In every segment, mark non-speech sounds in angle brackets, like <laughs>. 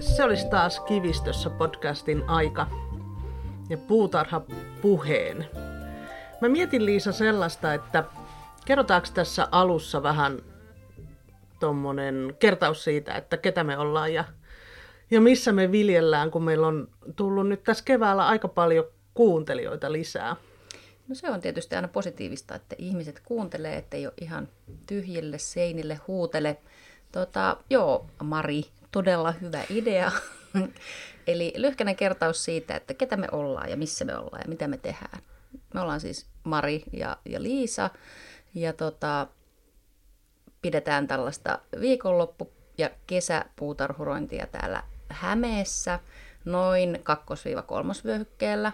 Se olisi taas Kivistössä podcastin aika ja puutarha puheen. Mä mietin Liisa sellaista, että kerrotaanko tässä alussa vähän tuommoinen kertaus siitä, että ketä me ollaan ja, ja missä me viljellään, kun meillä on tullut nyt tässä keväällä aika paljon kuuntelijoita lisää. No se on tietysti aina positiivista, että ihmiset kuuntelee, ettei ole ihan tyhjille seinille huutele. Tota, joo, Mari, todella hyvä idea. <laughs> Eli lyhkäinen kertaus siitä, että ketä me ollaan ja missä me ollaan ja mitä me tehdään. Me ollaan siis Mari ja, ja Liisa ja tota, pidetään tällaista viikonloppu- ja kesäpuutarhurointia täällä Hämeessä noin 2-3 vyöhykkeellä.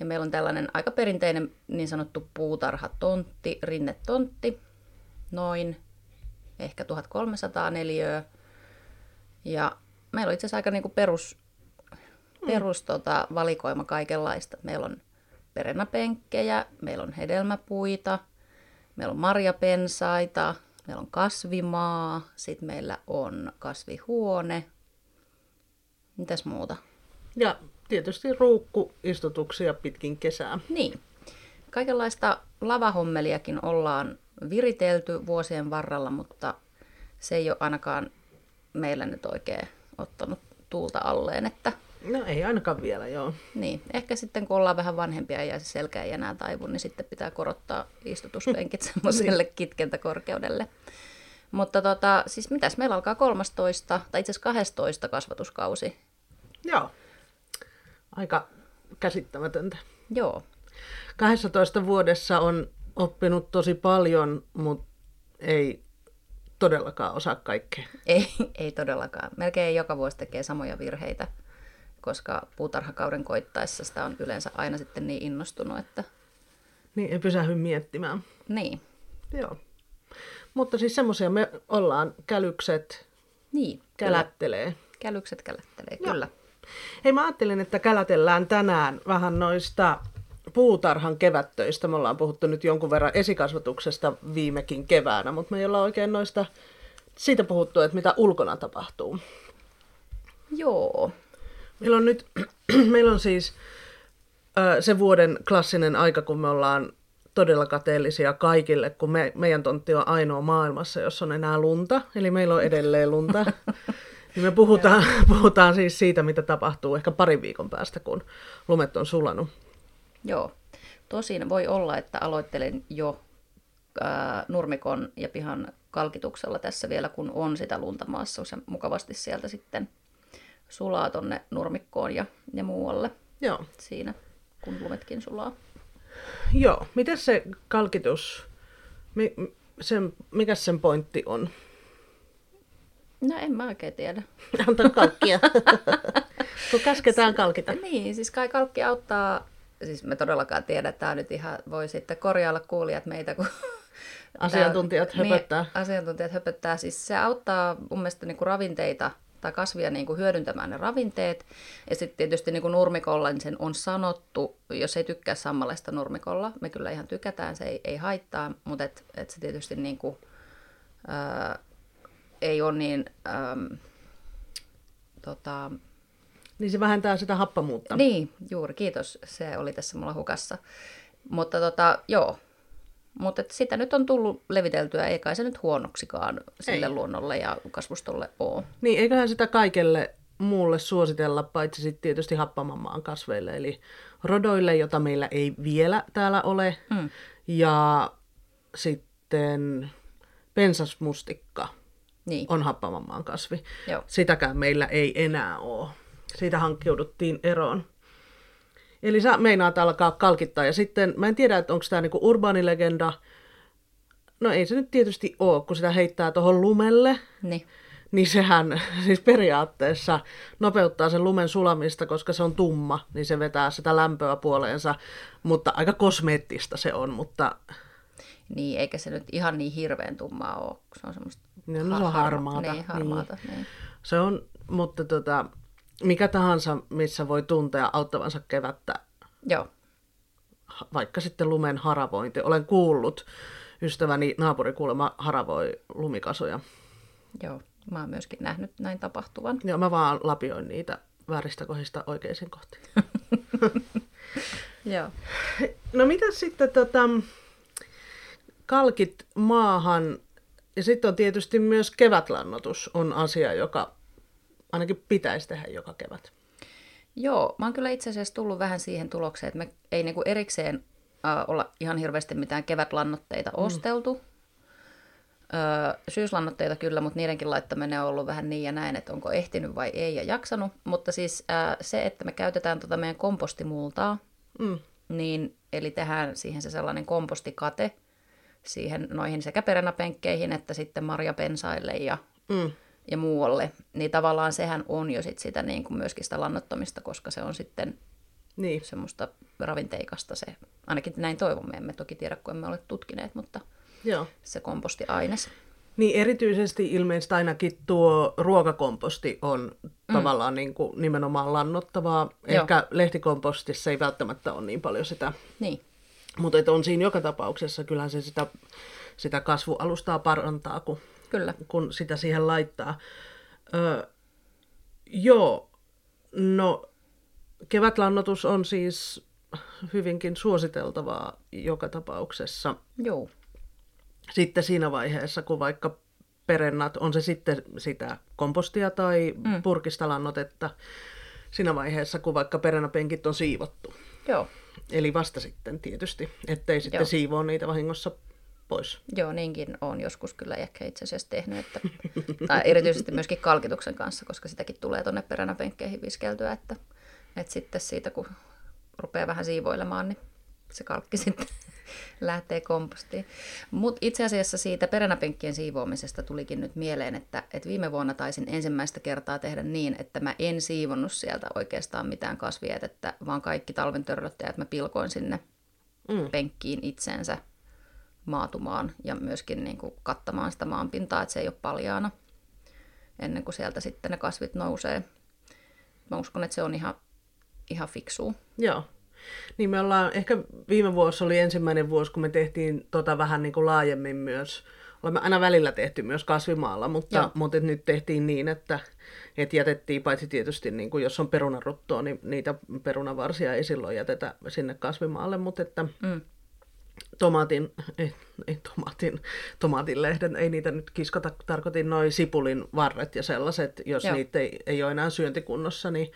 Ja meillä on tällainen aika perinteinen niin sanottu puutarhatontti, rinnetontti, noin ehkä 1300 neliöä. Ja meillä on itse asiassa aika niin kuin perus, perus tota, valikoima kaikenlaista. Meillä on perenäpenkkejä, meillä on hedelmäpuita, meillä on marjapensaita, meillä on kasvimaa, sitten meillä on kasvihuone. Mitäs muuta? Ja tietysti ruukkuistutuksia pitkin kesää. Niin. Kaikenlaista lavahommeliakin ollaan viritelty vuosien varrella, mutta se ei ole ainakaan meillä nyt oikein ottanut tuulta alleen, että No ei ainakaan vielä, joo. niin, ehkä sitten kun ollaan vähän vanhempia ja se selkä ei enää taivu, niin sitten pitää korottaa istutuspenkit <laughs> semmoiselle kitkentäkorkeudelle. Mutta tota, siis mitäs, meillä alkaa 13, tai itse asiassa 12 kasvatuskausi. Joo. Aika käsittämätöntä. Joo, 12 vuodessa on oppinut tosi paljon, mutta ei todellakaan osaa kaikkea. ei, ei todellakaan. Melkein joka vuosi tekee samoja virheitä, koska puutarhakauden koittaessa sitä on yleensä aina sitten niin innostunut, että Niin ei pysähdy miettimään. niin, Joo. Mutta siis semmoisia me ollaan, kälykset niin, kyllä. kälättelee. Kälykset kälättelee, Joo. kyllä. Hei mä ajattelin, että kälätellään tänään vähän noista puutarhan kevättöistä. Me ollaan puhuttu nyt jonkun verran esikasvatuksesta viimekin keväänä, mutta me ei olla oikein noista siitä puhuttu, että mitä ulkona tapahtuu. Joo, Meillä on nyt, <clears throat> meillä on siis ö, se vuoden klassinen aika, kun me ollaan todella kateellisia kaikille, kun me, meidän tontti on ainoa maailmassa, jossa on enää lunta, eli meillä on edelleen lunta. <laughs> niin me puhutaan, <laughs> puhutaan siis siitä, mitä tapahtuu ehkä parin viikon päästä, kun lumet on sulanut. Joo. Tosin voi olla, että aloittelen jo ää, nurmikon ja pihan kalkituksella tässä vielä, kun on sitä lunta maassa. Se mukavasti sieltä sitten sulaa tonne nurmikkoon ja, ja muualle Joo. siinä, kun lumetkin sulaa. Joo. Miten se kalkitus, mi, sen, mikä sen pointti on? No en mä oikein tiedä. Antaa kalkkia. <laughs> kun käsketään kalkita. Niin, siis kai kalkki auttaa, siis me todellakaan tiedä, tämä nyt ihan voi sitten korjailla kuulijat meitä, kun Asiantuntijat Tää- höpöttää. Niin, asiantuntijat höpöttää. Siis se auttaa mun mielestä niin kuin ravinteita tai kasvia niin kuin hyödyntämään ne ravinteet. Ja sitten tietysti niin kuin nurmikolla niin sen on sanottu, jos ei tykkää sammaleista nurmikolla, me kyllä ihan tykätään, se ei, ei haittaa, mutta et, et se tietysti niin kuin, ää, ei ole niin... Äm, tota, Niin se vähentää sitä happamuutta. niin, juuri, kiitos. Se oli tässä mulla hukassa. Mutta tota, joo. Mutta sitä nyt on tullut leviteltyä, ei kai se nyt huonoksikaan sille Ei. luonnolle ja kasvustolle ole. Niin, eiköhän sitä kaikelle muulle suositella, paitsi sitten tietysti happamammaan kasveille, eli rodoille, jota meillä ei vielä täällä ole, Mm. ja sitten pensasmustikka Niin, on happamammaan kasvi. joo. Sitäkään meillä ei enää ole. Siitä hankkiuduttiin eroon. Eli sä meinaat alkaa kalkittaa. Ja sitten, mä en tiedä, että onko tämä niinku urbaanilegenda. No ei se nyt tietysti ole, kun sitä heittää tuohon lumelle. Niin, Niin sehän <laughs> siis periaatteessa nopeuttaa sen lumen sulamista, koska se on tumma, niin se vetää sitä lämpöä puoleensa. Mutta aika kosmeettista se on, mutta niin, eikä se nyt ihan niin hirveän tummaa ole, kun se on semmoista No, no se on har- harmaata, Niin, harmaata. Niin. se on, mutta tota, mikä tahansa, missä voi tuntea auttavansa kevättä Joo, vaikka sitten lumen haravointi. Olen kuullut, ystäväni naapuri kuulemma haravoi lumikasoja. joo. Mä oon myöskin nähnyt näin tapahtuvan. Joo, mä vaan lapioin niitä vääristä kohdista oikeisiin kohtiin. <laughs> Joo. No mitä sitten tota, kalkit maahan, ja sitten on tietysti myös kevätlannotus on asia, joka ainakin pitäisi tehdä joka kevät. Joo, mä oon kyllä itse asiassa tullut vähän siihen tulokseen, että me ei niinku erikseen äh, olla ihan hirveästi mitään kevätlannoitteita mm. osteltu. Öö, syyslannoitteita kyllä, mutta niidenkin laittaminen on ollut vähän niin ja näin, että onko ehtinyt vai ei ja jaksanut. Mutta siis äh, se, että me käytetään tota meidän kompostimultaa, mm. niin, eli tehdään siihen se sellainen kompostikate siihen noihin sekä peränapenkkeihin että sitten marjapensaille ja, mm. Ja muualle. Niin tavallaan sehän on jo sit sitä niin kuin myöskin sitä lannottamista, koska se on sitten niin. semmoista ravinteikasta se, ainakin näin toivomme, emme toki tiedä, kun emme ole tutkineet, mutta Joo. se kompostiaines. Niin erityisesti ilmeisesti ainakin tuo ruokakomposti on mm. tavallaan niin kuin nimenomaan lannottavaa. Joo. Ehkä lehtikompostissa ei välttämättä ole niin paljon sitä. Niin. Mutta on siinä joka tapauksessa, kyllähän se sitä, sitä kasvualustaa parantaa, kun, Kyllä. kun sitä siihen laittaa. Ö, joo, no kevätlannotus on siis hyvinkin suositeltavaa joka tapauksessa. Joo. Sitten siinä vaiheessa, kun vaikka perennat, on se sitten sitä kompostia tai mm. purkista lannotetta, siinä vaiheessa, kun vaikka perennäpenkit on siivottu. Joo. Eli vasta sitten tietysti, ettei sitten Joo. siivoa niitä vahingossa pois. Joo, niinkin on joskus kyllä ehkä itse asiassa tehnyt, että, <laughs> tai erityisesti myöskin kalkituksen kanssa, koska sitäkin tulee tuonne peränäpenkkeihin viskeltyä, että, että sitten siitä kun rupeaa vähän siivoilemaan, niin se kalkki <laughs> sitten lähtee kompostiin. Mutta itse asiassa siitä peränäpenkkien siivoamisesta tulikin nyt mieleen, että, että viime vuonna taisin ensimmäistä kertaa tehdä niin, että mä en siivonnut sieltä oikeastaan mitään kasvietettä, vaan kaikki talven törröttäjät mä pilkoin sinne mm. penkkiin itsensä maatumaan ja myöskin niin kuin kattamaan sitä maanpintaa, että se ei ole paljaana ennen kuin sieltä sitten ne kasvit nousee. Mä uskon, että se on ihan, ihan fiksua. Joo. Niin me ollaan, ehkä viime vuosi oli ensimmäinen vuosi, kun me tehtiin tota vähän niin kuin laajemmin myös. Olemme aina välillä tehty myös kasvimaalla, mutta, mutta nyt tehtiin niin, että, että jätettiin paitsi tietysti, niin kuin jos on perunaruttoa, niin niitä perunavarsia ei silloin jätetä sinne kasvimaalle, mutta että mm. Tomaatin, ei, ei tomaatin, tomaatin lehden, ei niitä nyt kiskota, tarkoitin noin sipulin varret ja sellaiset, jos Joo. niitä ei, ei ole enää syöntikunnossa, niin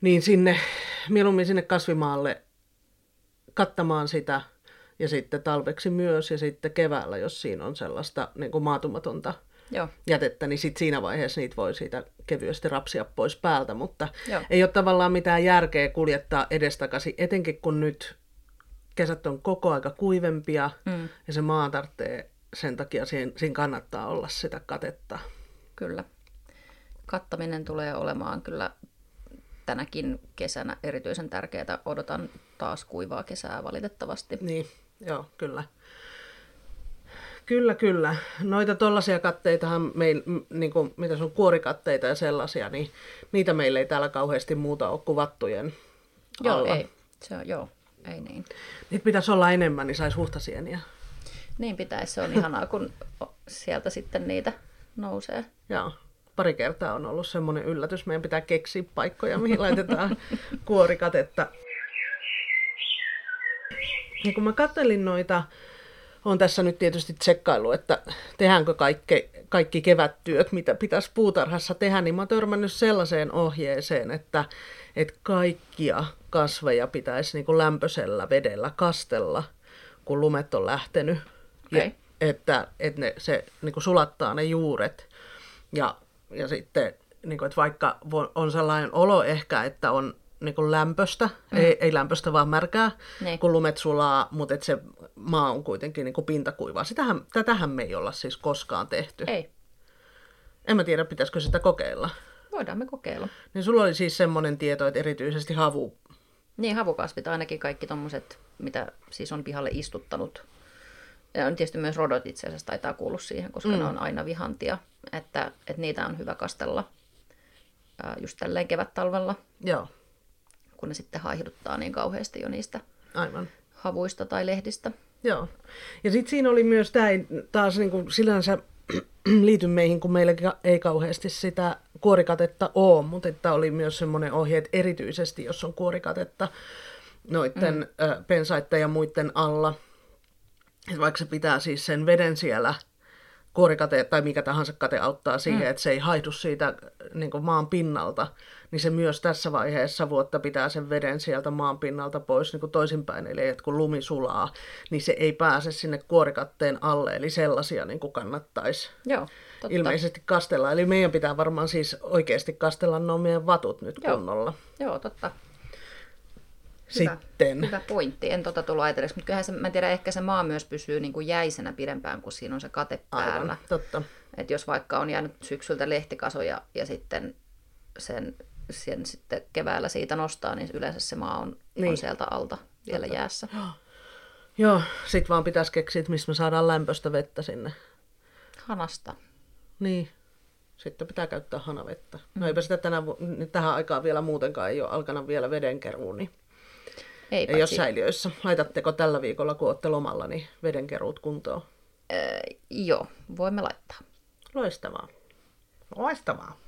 niin sinne, mieluummin sinne kasvimaalle kattamaan sitä ja sitten talveksi myös ja sitten keväällä, jos siinä on sellaista niin kuin maatumatonta Joo. jätettä, niin sitten siinä vaiheessa niitä voi siitä kevyesti rapsia pois päältä, mutta Joo. ei ole tavallaan mitään järkeä kuljettaa edestakaisin, etenkin kun nyt kesät on koko aika kuivempia mm. ja se maa tarvitsee sen takia, siinä, siinä kannattaa olla sitä katetta. Kyllä. Kattaminen tulee olemaan kyllä tänäkin kesänä erityisen tärkeää. Odotan taas kuivaa kesää valitettavasti. Niin, joo, kyllä. Kyllä, kyllä. Noita tollaisia katteitahan, meil, niin kuin, mitä sun kuorikatteita ja sellaisia, niin niitä meillä ei täällä kauheasti muuta ole kuvattujen Joo, alla. ei. Se on, joo, ei niin. Niitä pitäisi olla enemmän, niin saisi huhtasieniä. Niin pitäisi, se on <laughs> ihanaa, kun sieltä sitten niitä nousee. Joo pari kertaa on ollut semmoinen yllätys. Meidän pitää keksiä paikkoja, mihin laitetaan <laughs> kuorikatetta. Ja kun mä kattelin noita, on tässä nyt tietysti tsekkailu, että tehdäänkö kaikki, kaikki kevättyöt, mitä pitäisi puutarhassa tehdä, niin mä oon törmännyt sellaiseen ohjeeseen, että, että kaikkia kasveja pitäisi niin kuin lämpöisellä vedellä kastella, kun lumet on lähtenyt. Okay. Ja, että, että ne, se niin kuin sulattaa ne juuret. Ja ja sitten, niin kuin, että vaikka on sellainen olo ehkä, että on niin kuin lämpöstä, mm. ei, ei lämpöstä vaan märkää, niin. kun lumet sulaa, mutta että se maa on kuitenkin niin kuin pintakuivaa. Sitähän, tätähän me ei olla siis koskaan tehty. Ei. En mä tiedä, pitäisikö sitä kokeilla. Voidaan me kokeilla. Niin sulla oli siis semmoinen tieto, että erityisesti havu... Niin, havukasvit, ainakin kaikki tommoset, mitä siis on pihalle istuttanut. Ja on tietysti myös rodot itse asiassa taitaa kuulua siihen, koska mm. ne on aina vihantia että, että niitä on hyvä kastella just tälleen kevät-talvella. Joo. Kun ne sitten haihduttaa niin kauheasti jo niistä Aivan. havuista tai lehdistä. Joo. Ja sitten siinä oli myös tämä taas niin kuin sinänsä <clears throat> liity meihin, kun meillä ei kauheasti sitä kuorikatetta ole, mutta että oli myös semmoinen ohje, että erityisesti jos on kuorikatetta noiden mm. pensaiden ja muiden alla, että vaikka se pitää siis sen veden siellä kuorikate tai mikä tahansa kate auttaa siihen, mm. että se ei haihdu siitä niin maan pinnalta, niin se myös tässä vaiheessa vuotta pitää sen veden sieltä maan pinnalta pois niin kuin toisinpäin. Eli että kun lumi sulaa, niin se ei pääse sinne kuorikatteen alle, eli sellaisia niin kuin kannattaisi Joo, totta. ilmeisesti kastella. Eli meidän pitää varmaan siis oikeasti kastella nuo meidän vatut nyt Joo. kunnolla. Joo, totta. Hyvä. Sitten. Hyvä pointti. En tota tullut ajatelleeksi, mutta kyllähän se, mä en tiedä, ehkä se maa myös pysyy niin kuin jäisenä pidempään, kun siinä on se kate päällä. Aivan, totta. Et jos vaikka on jäänyt syksyltä lehtikasoja ja sitten sen, sen sitten keväällä siitä nostaa, niin yleensä se maa on, niin. on sieltä alta vielä jäässä. <gasps> Joo, sit vaan pitäisi keksiä, että mistä me saadaan lämpöistä vettä sinne. Hanasta. Niin. Sitten pitää käyttää hanavettä. No eipä sitä tänä, tähän aikaan vielä muutenkaan ei ole alkanut vielä vedenkeruu, niin Ei, ei ole säiliöissä. Laitatteko tällä viikolla, kun olette lomalla, niin vedenkeruut kuntoon? äh, joo, voimme laittaa. Loistavaa. Loistavaa.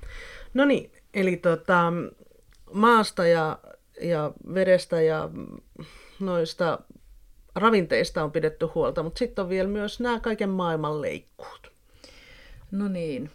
No niin, eli tota, maasta ja, ja vedestä ja noista ravinteista on pidetty huolta, mutta sitten on vielä myös nämä kaiken maailman leikkuut. No niin,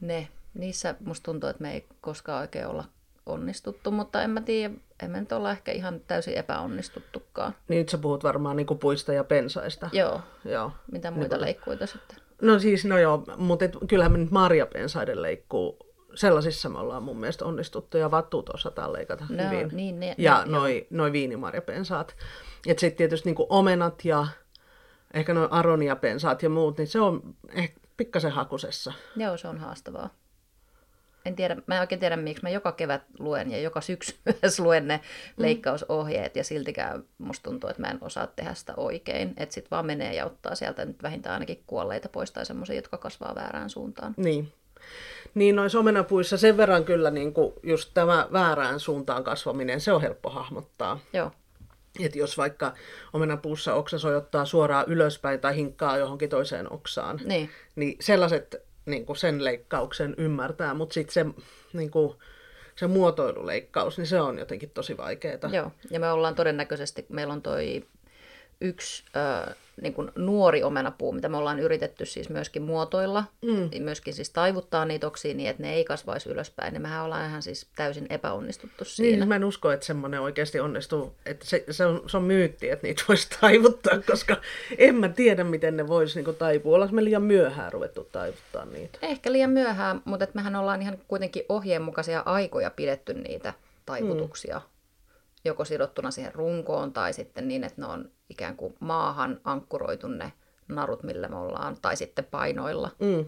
ne. Niissä musta tuntuu, että me ei koskaan oikein olla onnistuttu, mutta en mä tiedä, emme nyt olla ehkä ihan täysin epäonnistuttukaan. Niin nyt sä puhut varmaan niin puista ja pensaista. Joo, Joo. mitä muita leikkuita sitten? No siis, no joo, mutta et, kyllähän me nyt marjapensaiden leikkuu, sellaisissa me ollaan mun mielestä onnistuttu ja vattuut osataan leikata No, hyvin. niin, ne- ja ne- noi, noi viinimarjapensaat. Ja sitten tietysti niin omenat ja ehkä noin aroniapensaat ja muut, niin se on ehkä pikkasen hakusessa. Joo, se on haastavaa. En tiedä, mä en oikein tiedä, miksi mä joka kevät luen ja joka syksy <laughs> myös luen ne leikkausohjeet ja siltikään musta tuntuu, että mä en osaa tehdä sitä oikein. Että sit vaan menee ja ottaa sieltä nyt vähintään ainakin kuolleita pois tai semmoisia, jotka kasvaa väärään suuntaan. Niin. Niin noissa omenapuissa sen verran kyllä niin kuin just tämä väärään suuntaan kasvaminen, se on helppo hahmottaa. Joo, Että jos vaikka omenapuussa oksa sojottaa suoraan ylöspäin tai hinkkaa johonkin toiseen oksaan, niin. niin sellaiset niin kuin sen leikkauksen ymmärtää, mutta sitten se, niin kuin, se muotoiluleikkaus, niin se on jotenkin tosi vaikeaa. Joo, ja me ollaan todennäköisesti, meillä on toi yksi äh, niin kuin nuori omenapuu, mitä me ollaan yritetty siis myöskin muotoilla, mm. myöskin siis taivuttaa niitä oksia niin, että ne ei kasvaisi ylöspäin, niin mehän ollaan ihan siis täysin epäonnistuttu Niin, siinä. siis mä en usko, että semmoinen oikeasti onnistuu. Että se, se, on, se on myytti, että niitä voisi taivuttaa, koska en mä tiedä, miten ne voisi niinku taipua. Ollaanko me liian myöhään ruvettu taivuttaa niitä? Ehkä liian myöhään, mutta et mehän ollaan ihan kuitenkin ohjeenmukaisia aikoja pidetty niitä taivutuksia. Mm. Joko sidottuna siihen runkoon tai sitten niin, että ne on ikään kuin maahan ankkuroitu ne narut, millä me ollaan, tai sitten painoilla. Mm.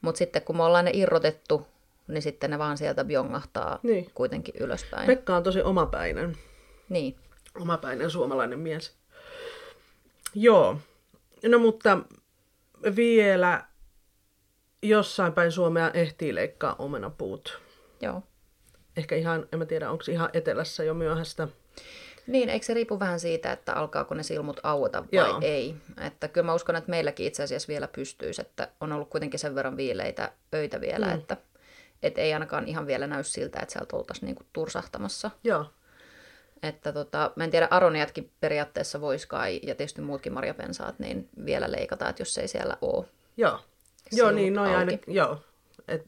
Mutta sitten kun me ollaan ne irrotettu, niin sitten ne vaan sieltä bjongahtaa Niin. kuitenkin ylöspäin. Pekka on tosi omapäinen. Niin. Omapäinen suomalainen mies. Joo. No mutta vielä jossain päin Suomea ehtii leikkaa omenapuut. Joo. Ehkä ihan, en mä tiedä, onko ihan etelässä jo myöhäistä. Niin, eikö se riipu vähän siitä, että alkaako ne silmut aueta vai Joo. ei? Että kyllä mä uskon, että meilläkin itse asiassa vielä pystyisi, että on ollut kuitenkin sen verran viileitä öitä vielä, mm. että et ei ainakaan ihan vielä näy siltä, että sieltä oltaisiin niinku tursahtamassa. Joo. Että tota, mä en tiedä, aroniatkin periaatteessa vois kai, ja tietysti muutkin marjapensaat, niin vielä leikata, että jos ei siellä ole. Joo. Joo, niin, no auki. aina, joo. Et,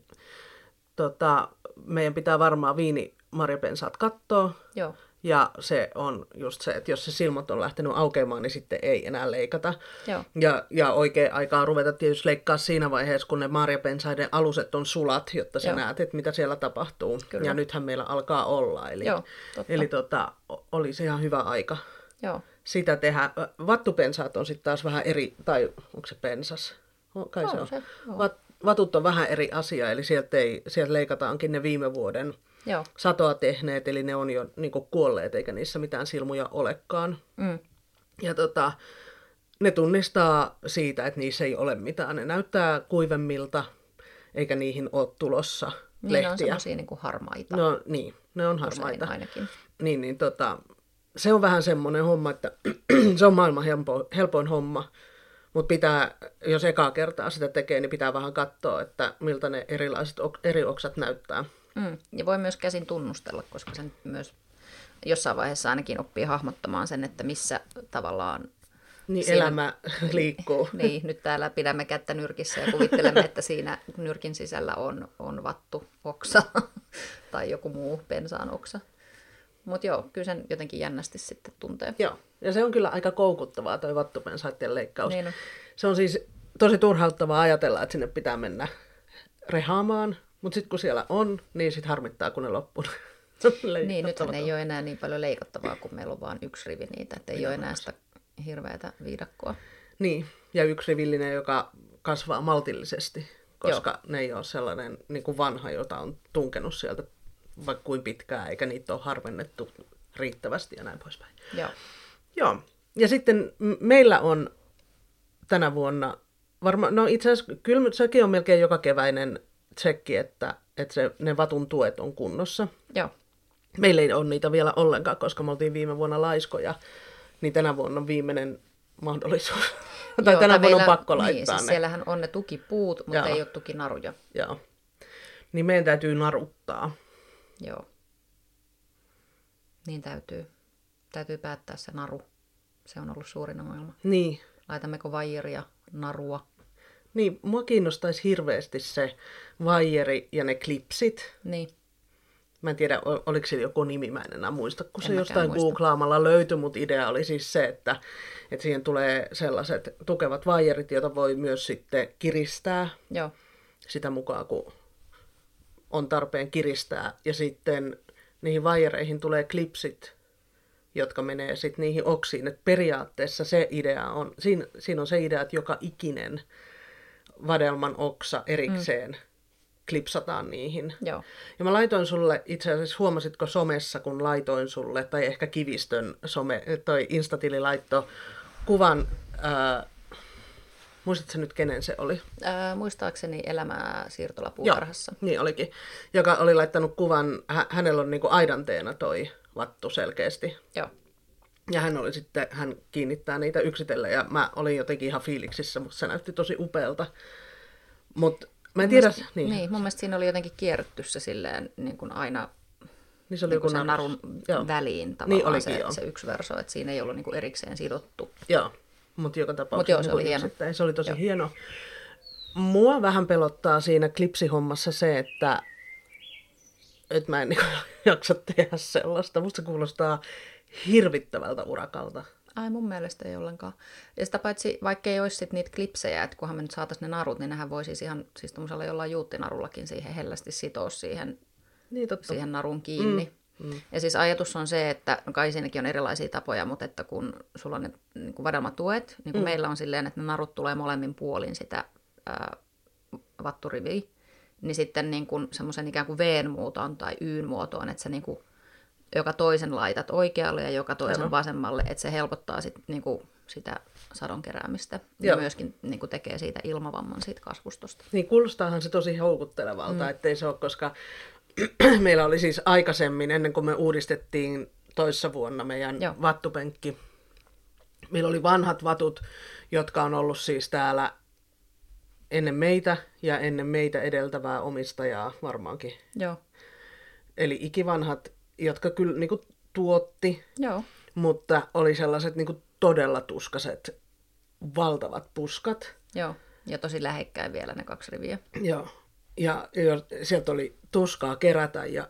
tota, meidän pitää varmaan viinimarjapensaat katsoa. Joo, Ja se on just se, että jos se silmät on lähtenyt aukeamaan, niin sitten ei enää leikata. joo, Ja, ja oikein aikaa ruveta tietysti leikkaa siinä vaiheessa, kun ne marjapensaiden aluset on sulat, jotta sä Joo. näet, että mitä siellä tapahtuu. Kyllä. Ja nythän meillä alkaa olla. Eli, Joo, totta. eli tota, o- olisi ihan hyvä aika joo. sitä tehdä. Vattupensaat on sitten taas vähän eri, tai onko se pensas? Kai se On on. se, joo. Vat, vatut on vähän eri asia, eli sieltä, ei, sieltä leikataankin ne viime vuoden Joo, satoa tehneet, eli ne on jo niin kuolleet, eikä niissä mitään silmuja olekaan. mm, Ja tota, ne tunnistaa siitä, että niissä ei ole mitään. Ne näyttää kuivemmilta, eikä niihin ole tulossa niin ne on lehtiä. semmoisia niinku harmaita. No niin, ne on usein harmaita. ainakin. Niin, niin tota, se on vähän semmoinen homma, että <clears throat> se on maailman helpo, helpoin homma. Mutta pitää, jos ekaa kertaa sitä tekee, niin pitää vähän katsoa, että miltä ne erilaiset eri oksat näyttää. Mm. Ja voi myös käsin tunnustella, koska sen myös jossain vaiheessa ainakin oppii hahmottamaan sen, että missä tavallaan Niin Siinä- elämä <laughs> liikkuu. Niin, nyt täällä pidämme kättä nyrkissä ja kuvittelemme, että siinä nyrkin sisällä on, on vattu oksa <laughs> tai joku muu pensaan oksa. Mutta joo, kyllä sen jotenkin jännästi sitten tuntee. Joo, ja se on kyllä aika koukuttavaa toi vattupensaiden leikkaus. Niin on. Se on siis tosi turhauttavaa ajatella, että sinne pitää mennä rehaamaan, mutta sitten kun siellä on, niin sitten harmittaa, kun ne loppuu. <laughs> Niin, nythän ei ole enää niin paljon leikattavaa, kun meillä on vain yksi rivi niitä, että ei ole enää sitä hirveätä viidakkoa. Niin, ja yksi rivillinen, joka kasvaa maltillisesti, koska Joo. ne ei ole sellainen niin kuin vanha, jota on tunkenut sieltä vaikka kuin pitkään, eikä niitä ole harvennettu riittävästi ja näin poispäin. Joo. Joo. Ja sitten meillä on tänä vuonna, varmaan, no itse asiassa kyllä sekin on melkein joka keväinen tsekki, että, että se, ne vatun tuet on kunnossa. Joo. Meillä ei ole niitä vielä ollenkaan, koska me oltiin viime vuonna laiskoja, niin tänä vuonna on viimeinen mahdollisuus. <laughs> tai Joo, tänä vuonna meillä- on pakko laittaa niin, siis ne. siellähän on ne tukipuut, mutta Joo. ei ole tukinaruja. Joo. Niin meidän täytyy naruttaa. Joo. Niin täytyy. Täytyy päättää se naru. Se on ollut suurin ongelma. Niin. Laitammeko vaijeria, narua? Niin, mua kiinnostaisi hirveästi se vaijeri ja ne klipsit. Niin. Mä en tiedä, oliko sillä joku nimi, mä en enää muista, kun En se jostain muista. googlaamalla löytyi, mutta idea oli siis se, että, että siihen tulee sellaiset tukevat vaijerit, joita voi myös sitten kiristää Joo. sitä mukaan, kun on tarpeen kiristää. Ja sitten niihin vaijereihin tulee klipsit, jotka menee sitten niihin oksiin. Et periaatteessa se idea on, siinä, siinä on se idea, että joka ikinen vadelman oksa erikseen mm. klipsataan niihin. Joo. Ja mä laitoin sulle, itse asiassa huomasitko somessa, kun laitoin sulle, tai ehkä Kivistön some, toi Instatili laitto kuvan, ää, muistatko nyt kenen se oli? Ää, muistaakseni elämää siirtolapuutarhassa. niin olikin. Joka oli laittanut kuvan, hä- hänellä on niinku aidanteena toi vattu selkeästi. Joo. Ja hän oli sitten, hän kiinnittää niitä yksitellen ja mä olin jotenkin ihan fiiliksissä, mutta se näytti tosi upealta. Mutta mä en tiedä, Mielestä- niin, niin, mun mielestä siinä oli jotenkin kierretty se silleen niin kuin aina niin se oli niin kuin sen narun Joo. väliin tavallaan olikin, se, joo. se yksi verso, että siinä ei ollut niin kuin erikseen sidottu. Joo, mutta joka tapauksessa joo, se niin oli hieno. yksittäin. Se oli tosi Joo. hieno. Mua vähän pelottaa siinä klipsihommassa se, että, että mä en niin <laughs> jaksa tehdä sellaista. Musta se kuulostaa hirvittävältä urakalta. Ai mun mielestä ei ollenkaan. Ja sitä paitsi, vaikka ei olisi sit niitä klipsejä, että kunhan me nyt saataisiin ne narut, niin nehän voi siis ihan siis jollain juuttinarullakin siihen hellästi sitoa siihen, Niin totta. siihen narun kiinni. Mm. Ja siis ajatus on se, että no kai siinäkin on erilaisia tapoja, mutta että kun sulla on ne niin kuin vadelmatuet, niin kuin mm. meillä on silleen, että ne narut tulee molemmin puolin sitä ää, vatturiviä, niin sitten niin kuin semmoisen ikään kuin V-muotoon tai Y-muotoon, että sä niin kuin joka toisen laitat oikealle ja joka toisen Aivan. vasemmalle, että se helpottaa sit, niin kuin sitä sadon keräämistä ja Joo. myöskin niin kuin tekee siitä ilmavamman siitä kasvustosta. Niin kuulostaahan se tosi houkuttelevalta, mm. ettei se ole, koska <clears throat> meillä oli siis aikaisemmin, ennen kuin me uudistettiin toissa vuonna meidän Joo. vattupenkki, meillä oli vanhat vatut, jotka on ollut siis täällä ennen meitä ja ennen meitä edeltävää omistajaa varmaankin. Joo. Eli ikivanhat, jotka kyllä niin kuin, tuotti, Joo. mutta oli sellaiset niin kuin, todella tuskaset, valtavat puskat. Joo. Ja tosi lähekkäin vielä ne kaksi riviä. Joo. Ja, ja sieltä oli tuskaa kerätä ja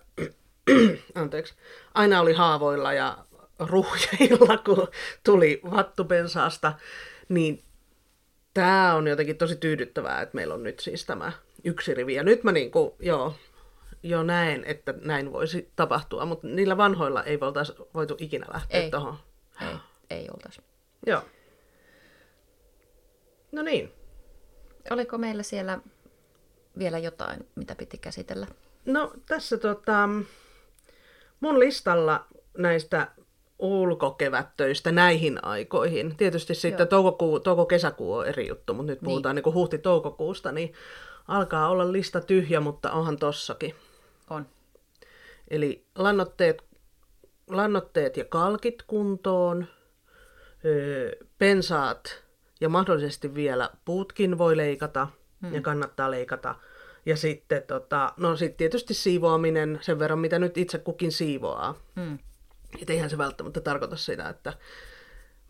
<clears throat> anteeksi, aina oli haavoilla ja ruhjeilla, kun tuli vattupensaasta. Niin tämä on jotenkin tosi tyydyttävää, että meillä on nyt siis tämä yksi rivi. Ja nyt mä niinku, joo, jo näen, että näin voisi tapahtua, mutta niillä vanhoilla ei voltais, voitu ikinä lähteä Ei. tuohon. Ei, ei oltaisi. Joo. No niin. Oliko meillä siellä vielä jotain, mitä piti käsitellä? No tässä tota, mun listalla näistä ulkokevättöistä näihin aikoihin. Tietysti sitten toukokuu, touko-kesäkuu on eri juttu, mutta nyt puhutaan niin. niin huhti-toukokuusta, niin alkaa olla lista tyhjä, mutta onhan tossakin. On. Eli lannoitteet, lannoitteet ja kalkit kuntoon, öö, pensaat ja mahdollisesti vielä puutkin voi leikata hmm. ja kannattaa leikata. Ja sitten tota, no sit tietysti siivoaminen sen verran, mitä nyt itse kukin siivoaa. Hmm. Et eihän se välttämättä tarkoita sitä, että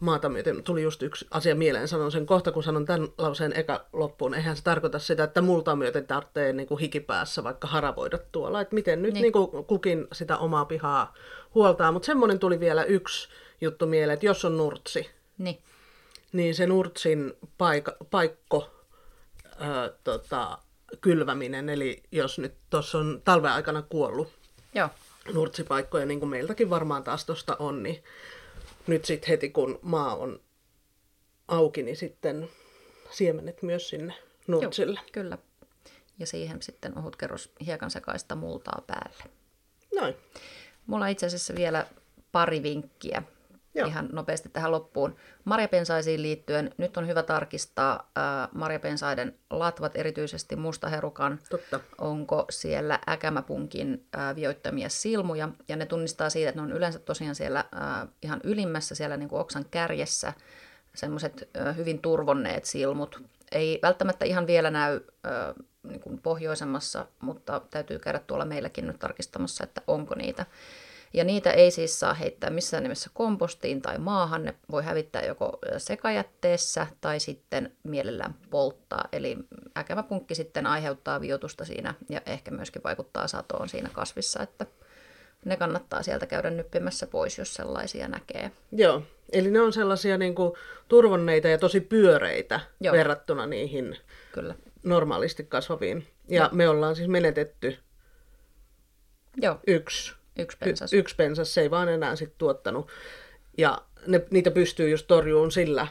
maata myöten tuli just yksi asia mieleen, sanon sen kohta, kun sanon tämän lauseen eka loppuun. Eihän se tarkoita sitä, että multa myöten tarvitsee niin kuin hikipäässä vaikka haravoida tuolla. Että miten nyt niin. Niin kuin kukin sitä omaa pihaa huoltaa. Mutta semmoinen tuli vielä yksi juttu mieleen, että jos on nurtsi, Niin. niin se nurtsin paika, paikko ää, tota, kylväminen, eli jos nyt tuossa on talven aikana kuollut Joo. nurtsipaikkoja, niin kuin meiltäkin varmaan taas tuosta on, niin nyt sitten heti kun maa on auki, niin sitten siemenet myös sinne nurtsille. Joo, kyllä. Ja siihen sitten ohut kerros hiekan sekaista multaa päälle. Noin. Mulla on itse asiassa vielä pari vinkkiä Joo. ihan nopeasti tähän loppuun. Marjapensaisiin liittyen nyt on hyvä tarkistaa äh, marjapensaiden latvat, erityisesti mustaherukan. Totta. Onko siellä äkämäpunkin äh, vioittamia silmuja. Ja ne tunnistaa siitä, että ne on yleensä tosiaan siellä äh, ihan ylimmässä, siellä niin kuin oksan kärjessä, semmoiset äh, hyvin turvonneet silmut. Ei välttämättä ihan vielä näy äh, niin kuin pohjoisemmassa, mutta täytyy käydä tuolla meilläkin nyt tarkistamassa, että onko niitä. Ja niitä ei siis saa heittää missään nimessä kompostiin tai maahan. Ne voi hävittää joko sekajätteessä tai sitten mielellään polttaa. Eli äkämäpunkki sitten aiheuttaa viotusta siinä ja ehkä myöskin vaikuttaa satoon siinä kasvissa, että ne kannattaa sieltä käydä nyppimässä pois, jos sellaisia näkee. Joo, eli ne on sellaisia niin kuin, turvonneita ja tosi pyöreitä Joo. verrattuna niihin Kyllä. normaalisti kasvaviin. Ja Joo. me ollaan siis menetetty Joo, yksi, yksi pensas. y- yksi pensas, se ei vaan enää sit tuottanut. Ja ne, niitä pystyy just torjuun sillä,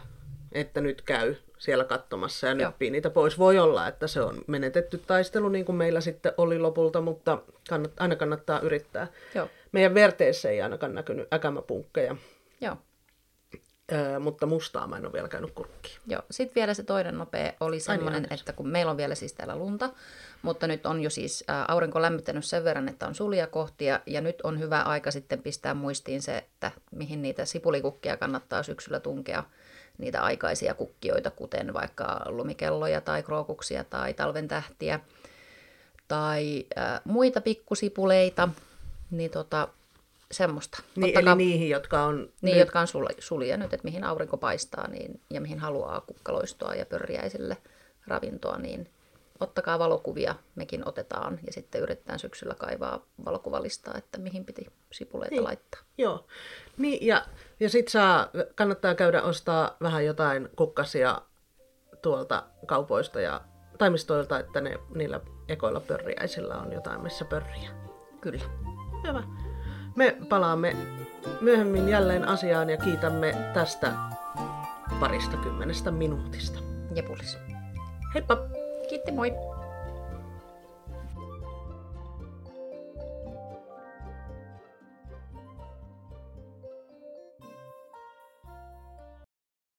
että nyt käy siellä katsomassa ja nyppii niitä pois. Voi olla, että se on menetetty taistelu, niin kuin meillä sitten oli lopulta, mutta kannat, aina kannattaa yrittää. Joo, Meidän verteessä ei ainakaan näkynyt äkämäpunkkeja, joo. Öö, mutta mustaa mä en ole vielä käynyt kurkkiin. Joo, sitten vielä se toinen nopea oli semmoinen, anteeksi. että kun meillä on vielä siis täällä lunta, mutta nyt on jo siis ää, aurinko lämmittänyt sen verran, että on sulia kohtia, ja nyt on hyvä aika sitten pistää muistiin se, että mihin niitä sipulikukkia kannattaa syksyllä tunkea, niitä aikaisia kukkioita, kuten vaikka lumikelloja tai krookuksia tai talven tähtiä tai ää, muita pikkusipuleita, niin tota, semmoista. Niin, Ottakaa- eli niihin, jotka on... niin, nyt- jotka on sul- sulia nyt, että mihin aurinko paistaa niin, ja mihin haluaa kukkaloistoa ja pörjäisille ravintoa, niin ottakaa valokuvia, mekin otetaan ja sitten yritetään syksyllä kaivaa valokuvalistaa, että mihin piti sipuleita Niin. laittaa. Joo. Niin, ja, ja sit saa, kannattaa käydä ostaa vähän jotain kukkasia tuolta kaupoista ja taimistoilta, että ne, niillä ekoilla pörriäisillä on jotain, missä pörriä. Kyllä. Hyvä. Me palaamme myöhemmin jälleen asiaan ja kiitämme tästä parista kymmenestä minuutista. Jepulis. Heippa! Kiitti, moi!